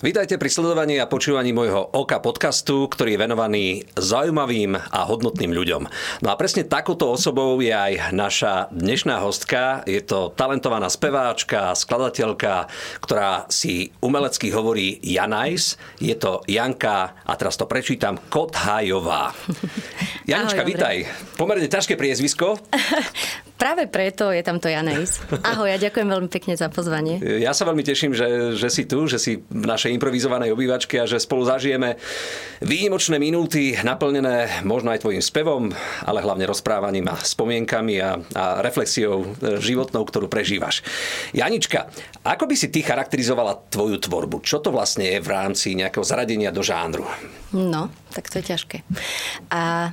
Vítajte pri sledovaní a počúvaní môjho Oka podcastu, ktorý je venovaný zaujímavým a hodnotným ľuďom. No a presne takouto osobou je aj naša dnešná hostka. Je to talentovaná speváčka, skladateľka, ktorá si umelecky hovorí Janajs. Je to Janka, a teraz to prečítam, Kothajová. Janička, Ahoj, vítaj. Pomerne ťažké priezvisko. Práve preto je tam to Janejs. Ahoj, ja ďakujem veľmi pekne za pozvanie. Ja sa veľmi teším, že, že si tu, že si v našej improvizovanej obývačke a že spolu zažijeme výnimočné minúty naplnené možno aj tvojim spevom, ale hlavne rozprávaním a spomienkami a, a reflexiou životnou, ktorú prežívaš. Janička, ako by si ty charakterizovala tvoju tvorbu? Čo to vlastne je v rámci nejakého zaradenia do žánru? No, tak to je ťažké. A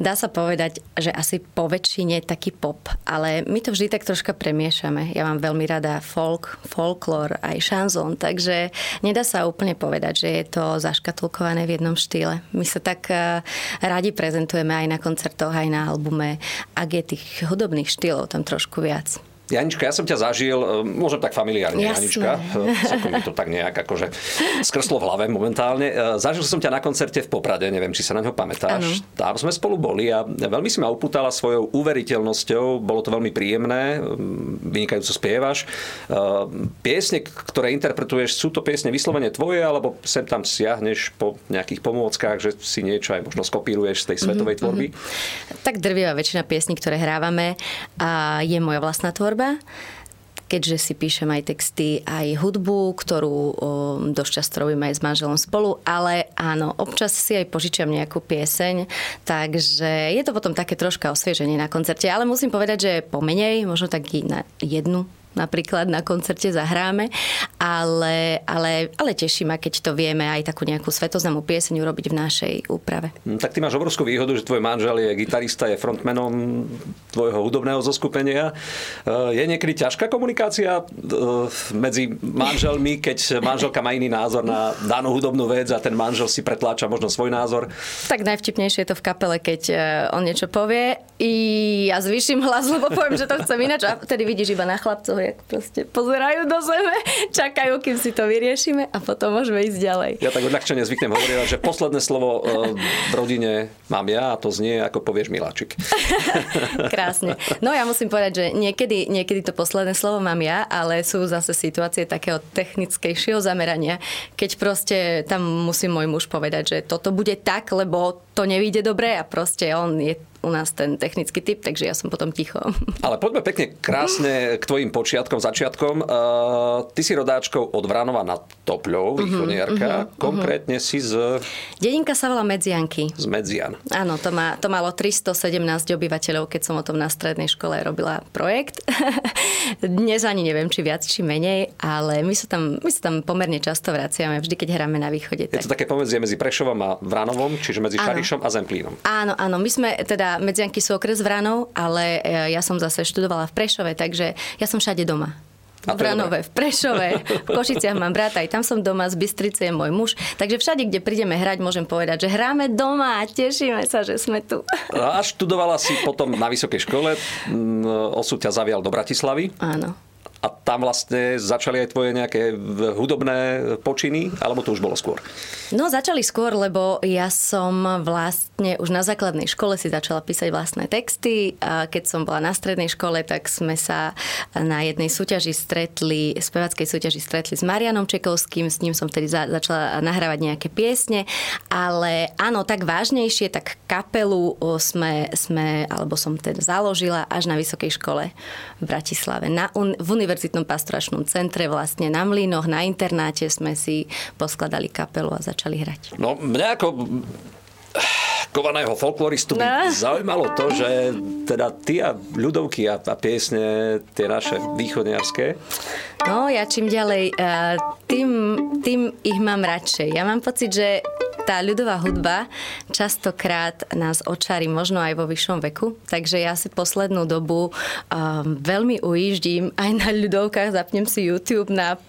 Dá sa povedať, že asi po väčšine taký pop, ale my to vždy tak troška premiešame. Ja mám veľmi rada folk, folklór, aj šanzón, takže nedá sa úplne povedať, že je to zaškatulkované v jednom štýle. My sa tak eh, radi prezentujeme aj na koncertoch, aj na albume, ak je tých hudobných štýlov tam trošku viac. Janička, ja som ťa zažil, e, môžem tak familiárne, Jasné. Janička, celkom mi to tak nejak akože skrslo v hlave momentálne. E, zažil som ťa na koncerte v Poprade, neviem, či sa na ňo pamätáš. Ano. Tam sme spolu boli a veľmi si ma upútala svojou uveriteľnosťou, bolo to veľmi príjemné, vynikajúco spievaš. E, piesne, ktoré interpretuješ, sú to piesne vyslovene tvoje, alebo sem tam siahneš po nejakých pomôckach, že si niečo aj možno skopíruješ z tej svetovej mm-hmm. tvorby? Tak drvivá väčšina piesní, ktoré hrávame, a je moja vlastná tvorba tvorba keďže si píšem aj texty, aj hudbu, ktorú o, dosť často robím aj s manželom spolu, ale áno, občas si aj požičiam nejakú pieseň, takže je to potom také troška osvieženie na koncerte, ale musím povedať, že pomenej, možno tak na jednu napríklad na koncerte zahráme, ale, ale, ale teší ma, keď to vieme aj takú nejakú svetoznámú pieseň urobiť v našej úprave. Hm, tak ty máš obrovskú výhodu, že tvoj manžel je gitarista, je frontmanom tvojho hudobného zoskupenia. Eh, je niekedy ťažká komunikácia eh, medzi manželmi, keď manželka má iný názor na danú hudobnú vec a ten manžel si pretláča možno svoj názor? Tak najvtipnejšie je to v kapele, keď eh, on niečo povie i ja zvyším hlas, lebo poviem, že to chcem ináč a vtedy vidíš iba na chlapcoch, jak proste pozerajú do zeme, čakajú, kým si to vyriešime a potom môžeme ísť ďalej. Ja tak odľahčene zvyknem hovoriť, že posledné slovo e, v rodine mám ja a to znie, ako povieš Miláčik. Krásne. No ja musím povedať, že niekedy, niekedy to posledné slovo mám ja, ale sú zase situácie takého technickejšieho zamerania, keď proste tam musí môj muž povedať, že toto bude tak, lebo to nevíde dobre a proste on je u nás ten technický typ, takže ja som potom ticho. Ale poďme pekne krásne k tvojim počiatkom, začiatkom. Uh, ty si rodáčkou od Vranova nad Topľou, uh-huh, východniarka. Uh-huh, Konkrétne uh-huh. si z... Dedinka sa volá Medzianky. Z Medzian. Áno, to, má, to malo 317 obyvateľov, keď som o tom na strednej škole robila projekt. Dnes ani neviem, či viac, či menej, ale my sa tam, my sa tam pomerne často vraciame, vždy, keď hráme na východe. Tak... Je to také pomedzie medzi Prešovom a Vranovom, čiže medzi Šarišom a Zemplínom. Áno, áno, my sme teda Medzianky sú okres Vranov, ale e, ja som zase študovala v Prešove, takže ja som všade doma. V Vranove, v Prešove, v Košiciach mám brata, aj tam som doma, z Bystrice je môj muž. Takže všade, kde prídeme hrať, môžem povedať, že hráme doma a tešíme sa, že sme tu. A študovala si potom na vysokej škole, osud ťa zavial do Bratislavy. Áno a tam vlastne začali aj tvoje nejaké hudobné počiny, alebo to už bolo skôr? No začali skôr, lebo ja som vlastne už na základnej škole si začala písať vlastné texty a keď som bola na strednej škole, tak sme sa na jednej súťaži stretli, spevackej súťaži stretli s Marianom Čekovským, s ním som vtedy za, začala nahrávať nejaké piesne, ale áno, tak vážnejšie, tak kapelu sme, sme alebo som teda založila až na vysokej škole v Bratislave, na, un, v univerzite univerzitnom pastoračnom centre, vlastne na Mlínoch, na internáte sme si poskladali kapelu a začali hrať. No, mňa ako kovaného folkloristu by no. zaujímalo to, že teda ty a ľudovky a, a piesne, tie naše východniarské. No, ja čím ďalej, eh, tým, tým ich mám radšej. Ja mám pocit, že tá ľudová hudba častokrát nás očarí možno aj vo vyššom veku, takže ja si poslednú dobu um, veľmi ujíždím aj na ľudovkách, zapnem si YouTube na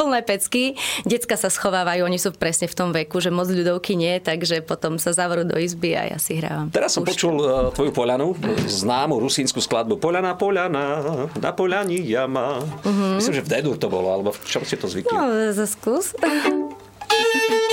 plné pecky. Decka sa schovávajú, oni sú presne v tom veku, že moc ľudovky nie, takže potom sa zavrú do izby a ja si hrávam. Teraz som počul uh, tvoju Poľanu, známu rusínsku skladbu Poľana, Poľana, na Poľani jama. Uh-huh. Myslím, že v Dedur to bolo, alebo v čom ste to zvykli? No, skús.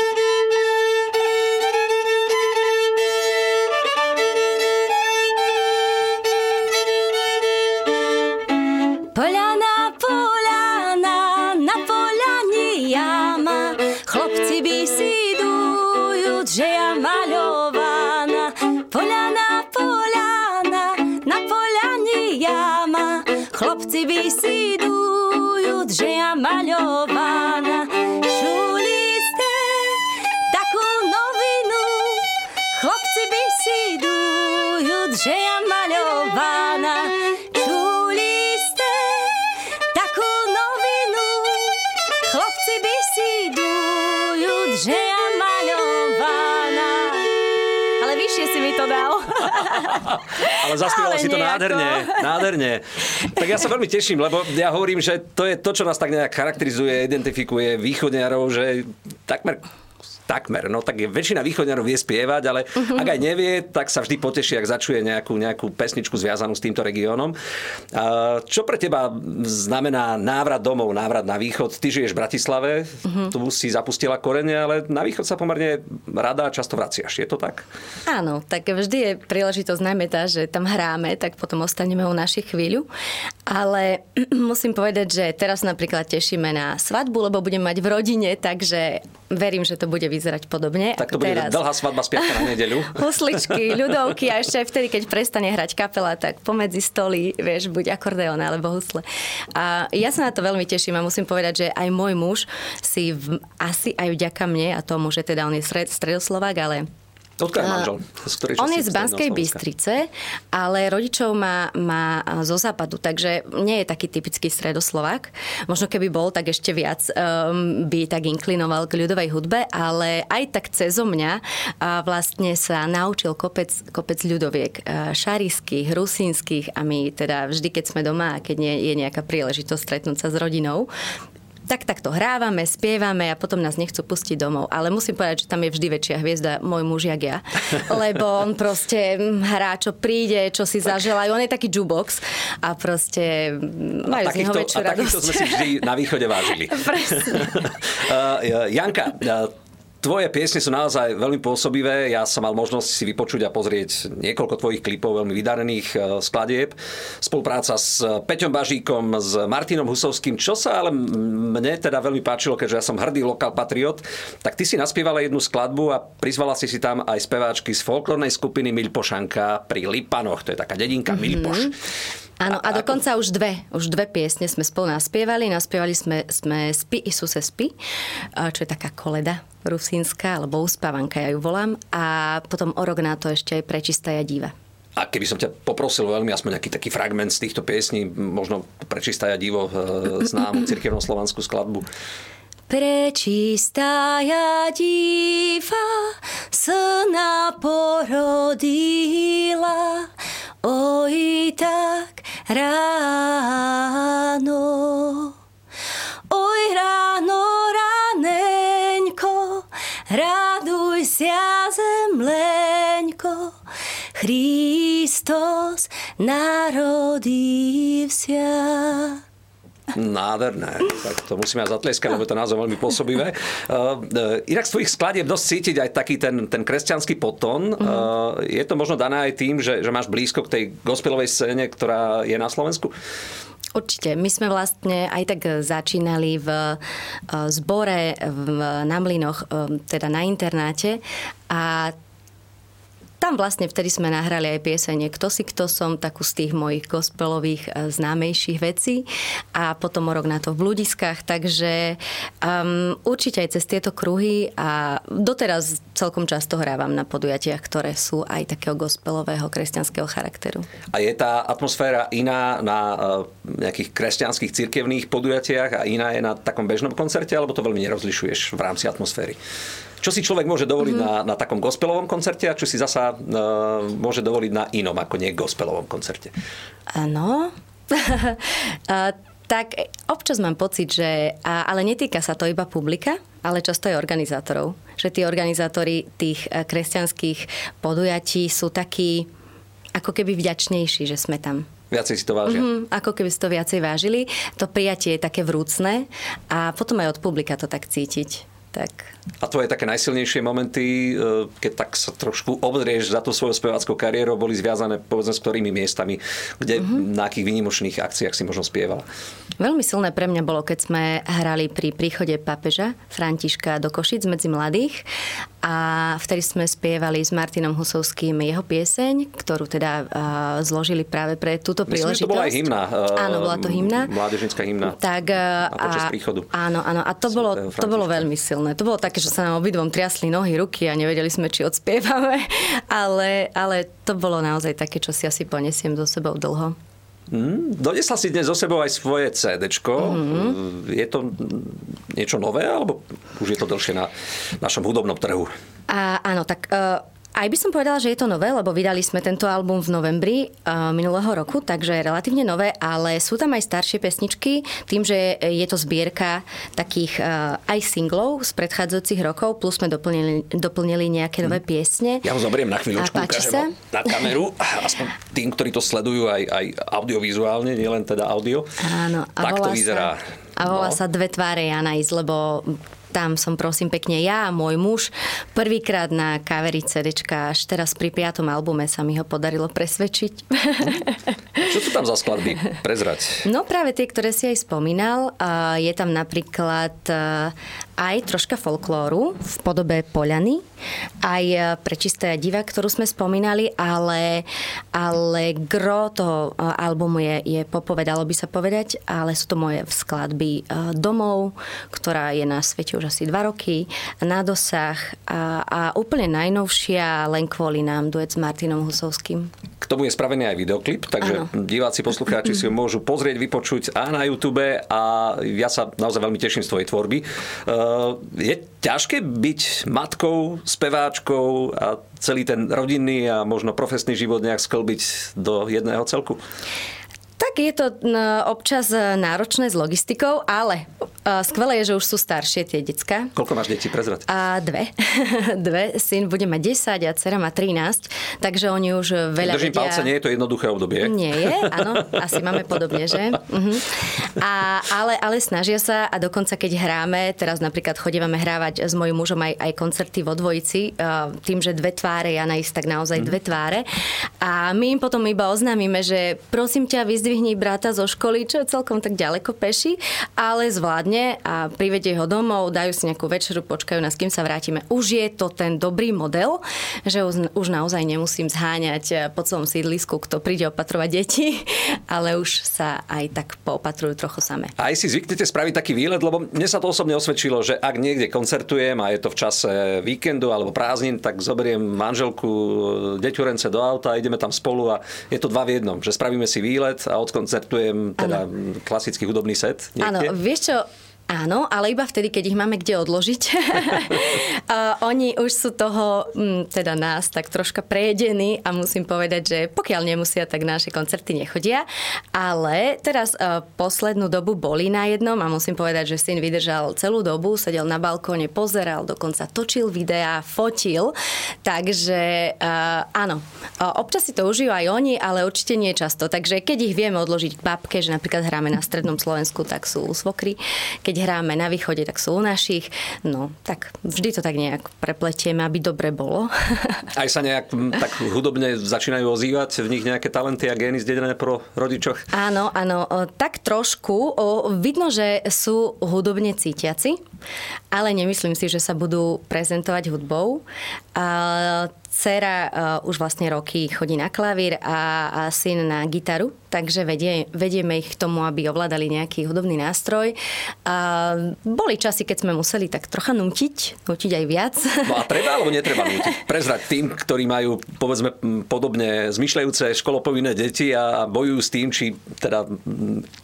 Ale zaspievala si to nádherne, nádherne. Tak ja sa veľmi teším, lebo ja hovorím, že to je to, čo nás tak nejak charakterizuje, identifikuje východniarov, že takmer takmer, no tak je, väčšina východňarov vie spievať, ale uh-huh. ak aj nevie, tak sa vždy poteší, ak začuje nejakú, nejakú pesničku zviazanú s týmto regiónom. Čo pre teba znamená návrat domov, návrat na východ? Ty žiješ v Bratislave, uh-huh. tu si zapustila korene, ale na východ sa pomerne rada a často vraciaš. Je to tak? Áno, tak vždy je príležitosť najmä tá, že tam hráme, tak potom ostaneme u našich chvíľu. Ale musím povedať, že teraz napríklad tešíme na svadbu, lebo budem mať v rodine, takže verím, že to bude vyzerať podobne. Tak to bude teraz. dlhá svadba z na nedeľu. Husličky, ľudovky a ešte aj vtedy, keď prestane hrať kapela, tak pomedzi stoly, vieš, buď akordeón alebo husle. A ja sa na to veľmi teším a musím povedať, že aj môj muž si v, asi aj vďaka mne a tomu, že teda on je stred, stredoslovák, ale Odkiaľ manžel? On je z Banskej Bystrice, ale rodičov má, má zo západu, takže nie je taký typický stredoslovák. Možno keby bol, tak ešte viac um, by tak inklinoval k ľudovej hudbe, ale aj tak cezo mňa uh, vlastne sa naučil kopec, kopec ľudoviek uh, šariských, rusínskych a my teda vždy, keď sme doma a keď nie je nejaká príležitosť stretnúť sa s rodinou, tak takto hrávame, spievame a potom nás nechcú pustiť domov. Ale musím povedať, že tam je vždy väčšia hviezda môj muž jak ja. Lebo on proste hrá, čo príde, čo si zaželajú. On je taký jukebox a proste majú a z neho väčšiu a radosť. sme si vždy na východe vážili. Presne. uh, Janka, uh, Tvoje piesne sú naozaj veľmi pôsobivé. Ja som mal možnosť si vypočuť a pozrieť niekoľko tvojich klipov veľmi vydarených e, skladieb. Spolupráca s Peťom Bažíkom, s Martinom Husovským, čo sa ale mne teda veľmi páčilo, keďže ja som hrdý lokal patriot, tak ty si naspievala jednu skladbu a prizvala si si tam aj speváčky z folklórnej skupiny Milpošanka pri Lipanoch. To je taká dedinka mm-hmm. Milpoš. Áno, a, a dokonca ako... už dve, už dve piesne sme spolu naspievali. Naspievali sme, sme Spi Isuse Spi, čo je taká koleda rusínska, alebo uspávanka, ja ju volám. A potom o rok na to ešte aj Prečistá diva. A keby som ťa poprosil veľmi aspoň nejaký taký fragment z týchto piesní, možno Prečistá divo, e, známu cirkevno-slovanskú skladbu. Prečistá diva syna porodila, oj tak ráno. Oj ráno, raneňko, raduj sa zemleňko, Christos narodivся. Nádherné. Tak to musíme aj zatleskať, lebo to naozaj veľmi pôsobivé. Uh, inak z tvojich skladieb dosť cítiť aj taký ten, ten kresťanský potón. Uh, je to možno dané aj tým, že, že máš blízko k tej gospelovej scéne, ktorá je na Slovensku? Určite. My sme vlastne aj tak začínali v zbore v, na Mlinoch, teda na internáte a tam vlastne vtedy sme nahrali aj piesenie Kto si kto som, takú z tých mojich gospelových e, známejších vecí a potom o rok na to v blúdiskách, takže um, určite aj cez tieto kruhy a doteraz celkom často hrávam na podujatiach, ktoré sú aj takého gospelového kresťanského charakteru. A je tá atmosféra iná na uh, nejakých kresťanských cirkevných podujatiach a iná je na takom bežnom koncerte, alebo to veľmi nerozlišuješ v rámci atmosféry? Čo si človek môže dovoliť mm-hmm. na, na takom gospelovom koncerte a čo si zasa uh, môže dovoliť na inom, ako nie gospelovom koncerte? Áno. Tak občas mám pocit, že, ale netýka sa to iba publika, ale často aj organizátorov. Že tí organizátori tých e, kresťanských podujatí sú takí ako keby vďačnejší, že sme tam. Viacej si to vážia. Mm-hmm, ako keby si to viacej vážili. To prijatie je také vrúcne a potom aj od publika to tak cítiť tak... A tvoje také najsilnejšie momenty, e, keď tak sa trošku obzrieš za tú svoju speváckou kariéru, boli zviazané povedzme s ktorými miestami, kde mm-hmm. na akých výnimočných akciách si možno spievala? Veľmi silné pre mňa bolo, keď sme hrali pri príchode papeža Františka do Košic medzi mladých a vtedy sme spievali s Martinom Husovským jeho pieseň, ktorú teda uh, zložili práve pre túto Myslím, príležitosť. Myslím, to bola aj hymna. Uh, áno, bola to hymna. Mládežnická hymna. Tak, uh, a počas príchodu. Áno, áno. A to bolo, to bolo veľmi silné. To bolo také, že sa nám obidvom triasli nohy, ruky a nevedeli sme, či odspievame. Ale, ale to bolo naozaj také, čo si asi ponesiem do sebou dlho. Mm, donesla si dnes so sebou aj svoje CD. Mm-hmm. Je to niečo nové, alebo už je to dlhšie na našom hudobnom trhu? A, áno, tak uh, aj by som povedala, že je to nové, lebo vydali sme tento album v novembri uh, minulého roku, takže relatívne nové, ale sú tam aj staršie pesničky, tým, že je to zbierka takých uh, aj singlov z predchádzajúcich rokov, plus sme doplnili, doplnili nejaké nové mhm. piesne. Ja ho zoberiem na chvíľočku, ukážem na kameru, aspoň tým, ktorí to sledujú aj, aj audiovizuálne, nielen teda audio. Áno, a tak to vyzerá. Sa, a volá no. sa Dve tváre Janajs, lebo tam som prosím pekne ja a môj muž prvýkrát na kaveri CDčka, až teraz pri piatom albume sa mi ho podarilo presvedčiť. Čo sú tam za skladby? Prezrať. No práve tie, ktoré si aj spomínal. Je tam napríklad aj troška folklóru v podobe Poľany, aj e, prečisté diva, ktorú sme spomínali, ale, ale gro toho e, albumu je, je popovedalo by sa povedať, ale sú to moje skladby e, domov, ktorá je na svete už asi dva roky, na dosah a, a úplne najnovšia len kvôli nám duet s Martinom Husovským. K tomu je spravený aj videoklip, takže ano. diváci, poslucháči si ho môžu pozrieť, vypočuť a na YouTube a ja sa naozaj veľmi teším z tvojej tvorby. Je ťažké byť matkou, speváčkou a celý ten rodinný a možno profesný život nejak sklbiť do jedného celku? Tak je to občas e, náročné s logistikou, ale skvelé je, že už sú staršie tie decka. Koľko máš detí prezrať? A dve. dve. Syn bude mať 10 a dcera má 13, takže oni už veľa Držím vedia... palce, nie je to jednoduché obdobie. Nie je, áno, asi máme podobne, že? Uh-huh. A, ale, ale snažia sa a dokonca keď hráme, teraz napríklad chodívame hrávať s mojím mužom aj, aj koncerty vo dvojici, tým, že dve tváre, ja nájsť tak naozaj dve tváre. A my im potom iba oznámime, že prosím ťa, vyzdvihni brata zo školy, čo je celkom tak ďaleko peši, ale zvládne a privedie ho domov, dajú si nejakú večeru, počkajú na s kým sa vrátime. Už je to ten dobrý model, že už, naozaj nemusím zháňať eh, po celom sídlisku, kto príde opatrovať deti, ale už sa aj tak poopatrujú trochu same. A aj si zvyknete spraviť taký výlet, lebo mne sa to osobne osvedčilo, že ak niekde koncertujem a je to v čase víkendu alebo prázdnin, tak zoberiem manželku, deťurence do auta, ideme tam spolu a je to dva v jednom, že spravíme si výlet a odkoncertujem teda ano. klasický hudobný set. Áno, vieš čo, Áno, ale iba vtedy, keď ich máme kde odložiť. oni už sú toho, mm, teda nás, tak troška prejedení a musím povedať, že pokiaľ nemusia, tak naše koncerty nechodia. Ale teraz uh, poslednú dobu boli na jednom a musím povedať, že syn vydržal celú dobu, sedel na balkóne, pozeral, dokonca točil videá, fotil. Takže uh, áno, občas si to užijú aj oni, ale určite nie často. Takže keď ich vieme odložiť k babke, že napríklad hráme na strednom Slovensku, tak sú svokry. Keď keď hráme na východe, tak sú u našich. No, tak vždy to tak nejak prepletieme, aby dobre bolo. Aj sa nejak tak hudobne začínajú ozývať v nich nejaké talenty a gény zdedené pro rodičoch? Áno, áno, tak trošku. Vidno, že sú hudobne cítiaci, ale nemyslím si, že sa budú prezentovať hudbou. Cera uh, už vlastne roky chodí na klavír a, a syn na gitaru, takže vedie, vedieme ich k tomu, aby ovládali nejaký hudobný nástroj. A boli časy, keď sme museli tak trocha nutiť, nutiť aj viac. No a treba alebo netreba nutiť? Prezrať tým, ktorí majú povedzme podobne zmyšľajúce školopovinné deti a bojujú s tým, či teda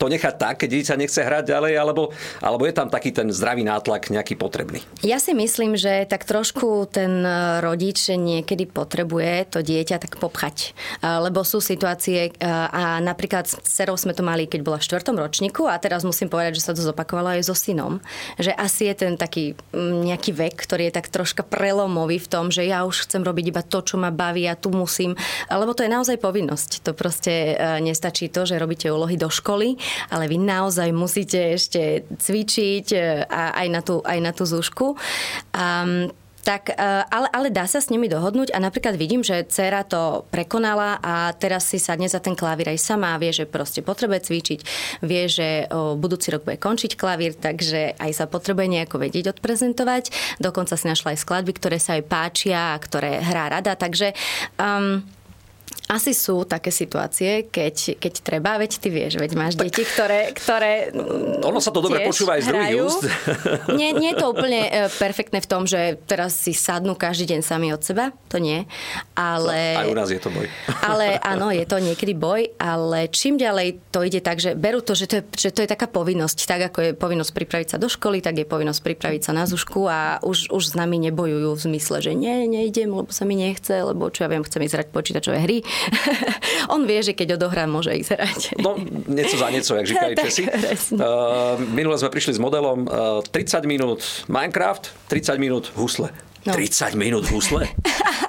to nechať tak, keď dieťa nechce hrať ďalej, alebo, alebo je tam taký ten zdravý nátlak nejaký potrebný? Ja si myslím, že tak trošku ten rodič niekedy niekedy potrebuje to dieťa tak popchať. Lebo sú situácie, a napríklad s cerou sme to mali, keď bola v štvrtom ročníku a teraz musím povedať, že sa to zopakovalo aj so synom. Že asi je ten taký mm, nejaký vek, ktorý je tak troška prelomový v tom, že ja už chcem robiť iba to, čo ma baví a tu musím. Lebo to je naozaj povinnosť. To proste e, nestačí to, že robíte úlohy do školy, ale vy naozaj musíte ešte cvičiť e, a aj na tú, aj na tú zúšku. Um, tak, e, ale, ale dá sa s nimi dohodnúť? A napríklad vidím, že dcera to prekonala a teraz si sadne za ten klavír aj sama, vie, že proste potrebuje cvičiť, vie, že budúci rok bude končiť klavír, takže aj sa potrebuje nejako vedieť odprezentovať. Dokonca si našla aj skladby, ktoré sa jej páčia a ktoré hrá rada, takže um, asi sú také situácie, keď, keď treba, veď ty vieš, veď máš tak, deti, ktoré, ktoré Ono sa to dobre počúva aj z druhých úst. Nie, nie je to úplne e, perfektné v tom, že teraz si sadnú každý deň sami od seba, to nie. Ale, no, aj u nás je to boj. Ale áno, je to niekedy boj, ale čím ďalej to ide tak, že berú to, že to je, že to je taká povinnosť. Tak ako je povinnosť pripraviť sa do školy, tak je povinnosť pripraviť sa na zušku a už, už s nami nebojujú v zmysle, že nie, nejdem, lebo sa mi nechce, lebo čo ja viem, chcem ísť počítačové hry on vie, že keď odohrá, môže ísť hrať. No, niečo za niečo, jak říkajú Česi. Uh, minule sme prišli s modelom uh, 30 minút Minecraft, 30 minút husle. No. 30 minút husle?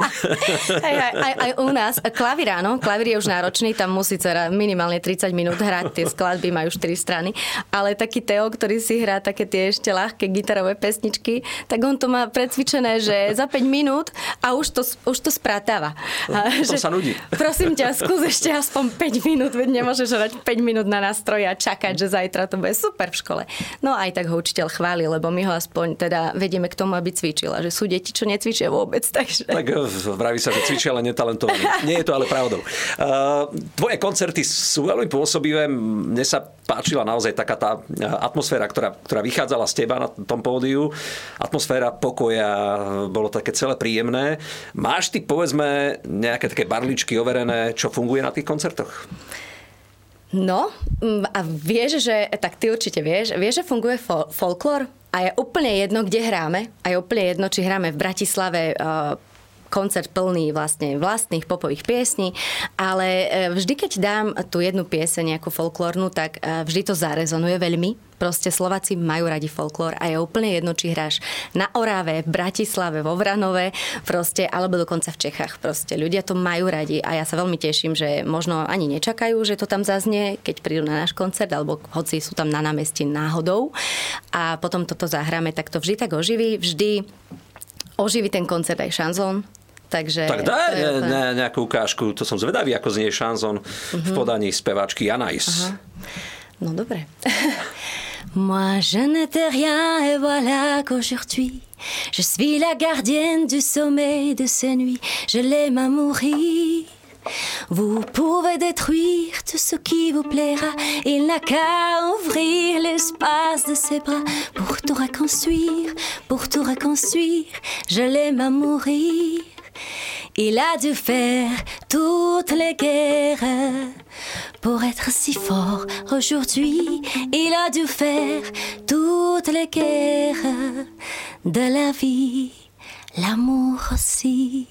aj, aj, aj, aj u nás. Klavír áno, klavír je už náročný, tam musí dcera minimálne 30 minút hrať, tie skladby majú 4 strany, ale taký Teo, ktorý si hrá také tie ešte ľahké gitarové pesničky, tak on to má predcvičené, že za 5 minút a už to, už to spratáva. A, že, sa nudí. Prosím ťa, skús ešte aspoň 5 minút, veď nemôžeš hrať 5 minút na nástroji a čakať, že zajtra to bude super v škole. No aj tak ho učiteľ chváli, lebo my ho aspoň teda vedieme k tomu, aby cvičila, že sú deti, čo necvičia vôbec. Takže... Tak eh, vraví sa, že cvičia, ale netalentovaní. Nie je to ale pravdou. Uh, tvoje koncerty sú veľmi pôsobivé. Mne sa páčila naozaj taká tá eh, atmosféra, ktorá, ktorá vychádzala z teba na tom pódiu. Atmosféra pokoja, bolo také celé príjemné. Máš ty, povedzme, nejaké také barličky overené, čo funguje na tých koncertoch? No, mm, a vieš, že, tak ty určite vieš, vieš, že funguje fol- folklór? A je úplne jedno, kde hráme. A je úplne jedno, či hráme v Bratislave uh, koncert plný vlastne vlastných popových piesní, ale uh, vždy, keď dám tú jednu pieseň nejakú folklórnu, tak uh, vždy to zarezonuje veľmi. Proste Slováci majú radi folklór a je úplne jedno, či hráš na Oráve, v Bratislave, vo Vranove, proste, alebo dokonca v Čechách. Proste ľudia to majú radi a ja sa veľmi teším, že možno ani nečakajú, že to tam zaznie, keď prídu na náš koncert, alebo hoci sú tam na námestí náhodou a potom toto zahráme, tak to vždy tak oživí. Vždy oživí ten koncert aj šanzón, Takže tak daj ne, ne, nejakú ukážku, to som zvedavý, ako znie šanzón uh-huh. v mhm. podaní speváčky Janajs. Uh-huh. No dobre. Moi je n'étais rien et voilà qu'aujourd'hui je suis la gardienne du sommeil de ces nuits. Je l'aime à mourir. Vous pouvez détruire tout ce qui vous plaira. Il n'a qu'à ouvrir l'espace de ses bras pour tout reconstruire, pour tout reconstruire. Je l'aime à mourir. Il a dû faire toutes les guerres pour être si fort aujourd'hui. Il a dû faire toutes les guerres de la vie, l'amour aussi.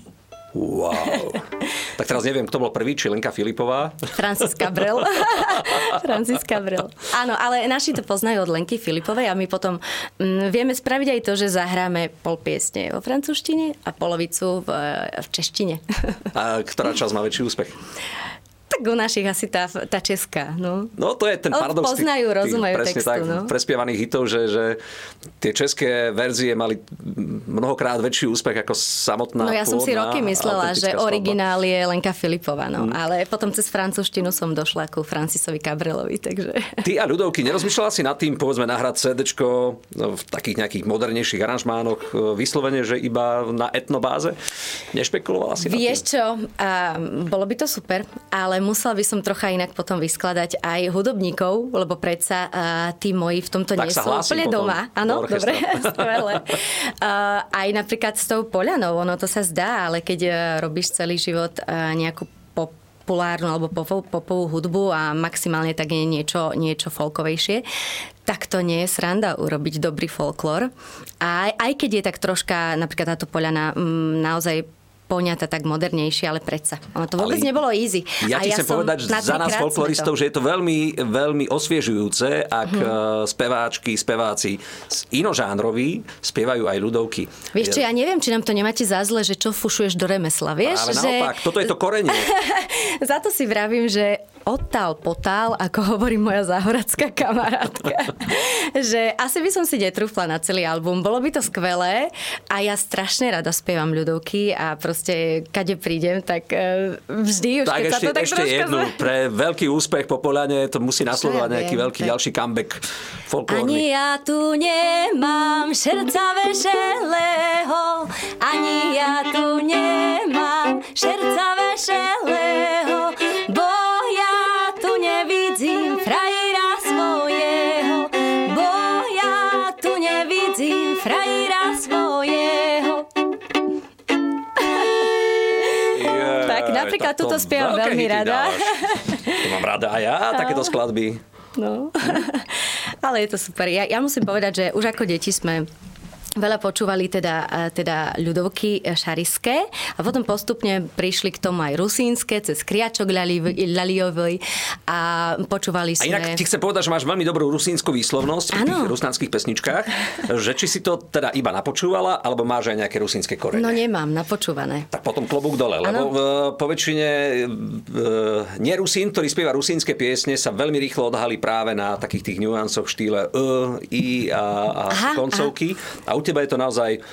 Wow. Tak teraz neviem, kto bol prvý, či Lenka Filipová. Francis Cabrel. Francis Cabrel. Áno, ale naši to poznajú od Lenky Filipovej a my potom mm, vieme spraviť aj to, že zahráme pol piesne vo francúzštine a polovicu v, v češtine. A ktorá časť má väčší úspech? Tak u našich asi tá, tá česká. No. no to je ten paradox. Poznajú, tých, rozumejú presne textu. Tak, no. prespievaných hitov, že, že tie české verzie mali mnohokrát väčší úspech ako samotná No ja som si roky myslela, že originál je Lenka Filipová, no. Mm. ale potom cez francúzštinu som došla ku Francisovi Cabrelovi, takže... Ty a ľudovky, nerozmýšľala si nad tým, povedzme, nahrať CD v takých nejakých modernejších aranžmánoch e, vyslovene, že iba na etnobáze? Nešpekulovala si Vieš čo, a, bolo by to super, ale musela by som trocha inak potom vyskladať aj hudobníkov, lebo predsa uh, tí moji v tomto tak nie sú úplne doma. Áno, dobre, skvelé. Uh, aj napríklad s tou Polianou, ono to sa zdá, ale keď uh, robíš celý život uh, nejakú populárnu alebo popovú, popovú hudbu a maximálne tak je niečo, niečo folkovejšie, tak to nie je sranda urobiť dobrý folklór. A aj, aj keď je tak troška, napríklad táto Poliana m, mm, naozaj poňata tak modernejšie, ale predsa. Ono to vôbec ale nebolo easy. Ja ti a chcem ja povedať za nás folkloristov, že je to veľmi, veľmi osviežujúce, ak hmm. speváčky, speváci inožánroví spievajú aj ľudovky. Vieš čo, ja neviem, či nám to nemáte za zle, že čo fušuješ do remesla, vieš? Práve že... naopak, toto je to korenie. za to si vravím, že odtál potál, ako hovorí moja záhoradská kamarátka. že asi by som si netrúfla na celý album. Bolo by to skvelé a ja strašne rada spievam ľudovky a proste kade prídem, tak e, vždy už tak keď ešte, sa to tak ešte jednu. Zme... Pre veľký úspech po Poliane to musí nasledovať ja nejaký veľký tak. ďalší comeback folklórny. Ani ja tu nemám šerca vešelého, ani ja tu nemám šerca vešelého, napríklad túto spievam veľmi rada. To mám rada aj ja, no. takéto skladby. No, ale je to super. Ja, ja musím povedať, že už ako deti sme Veľa počúvali teda, teda ľudovky šariské a potom postupne prišli k tomu aj rusínske, cez Kriačok Laliovej a počúvali sme... A inak ti chcem povedať, že máš veľmi dobrú rusínsku výslovnosť v tých rusnánskych pesničkách, že či si to teda iba napočúvala, alebo máš aj nejaké rusínske korene. No nemám, napočúvané. Tak potom klobúk dole, ano. lebo v, po väčšine nerusín, ktorý spieva rusínske piesne, sa veľmi rýchlo odhalí práve na takých tých nuancoch štýle e, i a, a aha, koncovky. Aha. A teba je to naozaj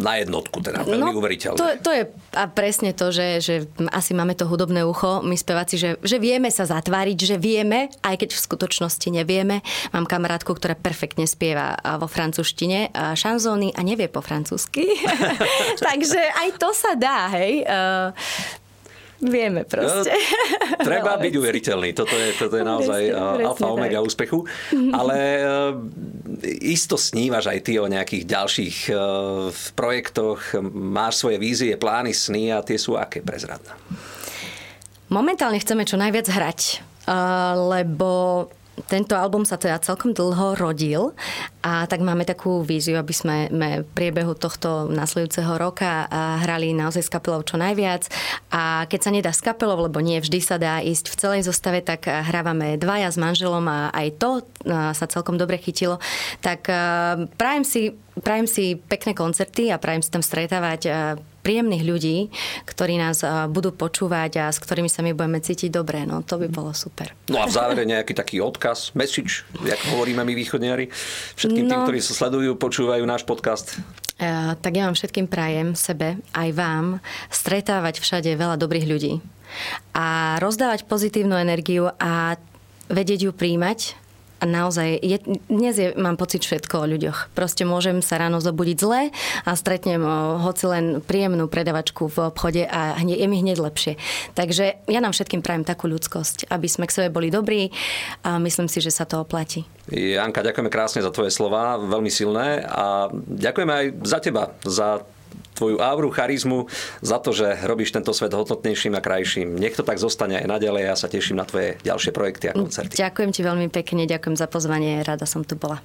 na jednotku, teda veľmi no, uveriteľné. To, to je a presne to, že, že asi máme to hudobné ucho, my speváci, že, že vieme sa zatváriť, že vieme, aj keď v skutočnosti nevieme. Mám kamarátku, ktorá perfektne spieva vo francúzštine šanzóny a nevie po francúzsky. Takže aj to sa dá, hej. Vieme proste. No, treba byť uveriteľný. Toto je, toto je naozaj presne, alfa presne omega tak. úspechu. Ale eh, isto snívaš aj ty o nejakých ďalších eh, projektoch. Máš svoje vízie, plány, sny a tie sú aké prezradné? Momentálne chceme čo najviac hrať, eh, lebo tento album sa teda celkom dlho rodil a tak máme takú víziu, aby sme, v priebehu tohto nasledujúceho roka hrali naozaj s kapelou čo najviac a keď sa nedá s kapelou, lebo nie vždy sa dá ísť v celej zostave, tak hrávame dvaja s manželom a aj to sa celkom dobre chytilo. Tak prajem si, prajem si pekné koncerty a prajem si tam stretávať príjemných ľudí, ktorí nás budú počúvať a s ktorými sa my budeme cítiť dobre. No to by bolo super. No a v závere nejaký taký odkaz, message, jak hovoríme my východniari, všetkým no, tým, ktorí sa sledujú, počúvajú náš podcast. Uh, tak ja vám všetkým prajem, sebe, aj vám, stretávať všade veľa dobrých ľudí a rozdávať pozitívnu energiu a vedieť ju príjmať a naozaj, je, dnes je, mám pocit všetko o ľuďoch. Proste môžem sa ráno zobudiť zle a stretnem hoci len príjemnú predavačku v obchode a hne, je mi hneď lepšie. Takže ja nám všetkým prajem takú ľudskosť, aby sme k sebe boli dobrí a myslím si, že sa to oplatí. Janka, ďakujeme krásne za tvoje slova, veľmi silné a ďakujeme aj za teba, za tvoju auru, charizmu, za to, že robíš tento svet hodnotnejším a krajším. Nech to tak zostane aj naďalej. Ja sa teším na tvoje ďalšie projekty a koncerty. Ďakujem ti veľmi pekne, ďakujem za pozvanie, rada som tu bola.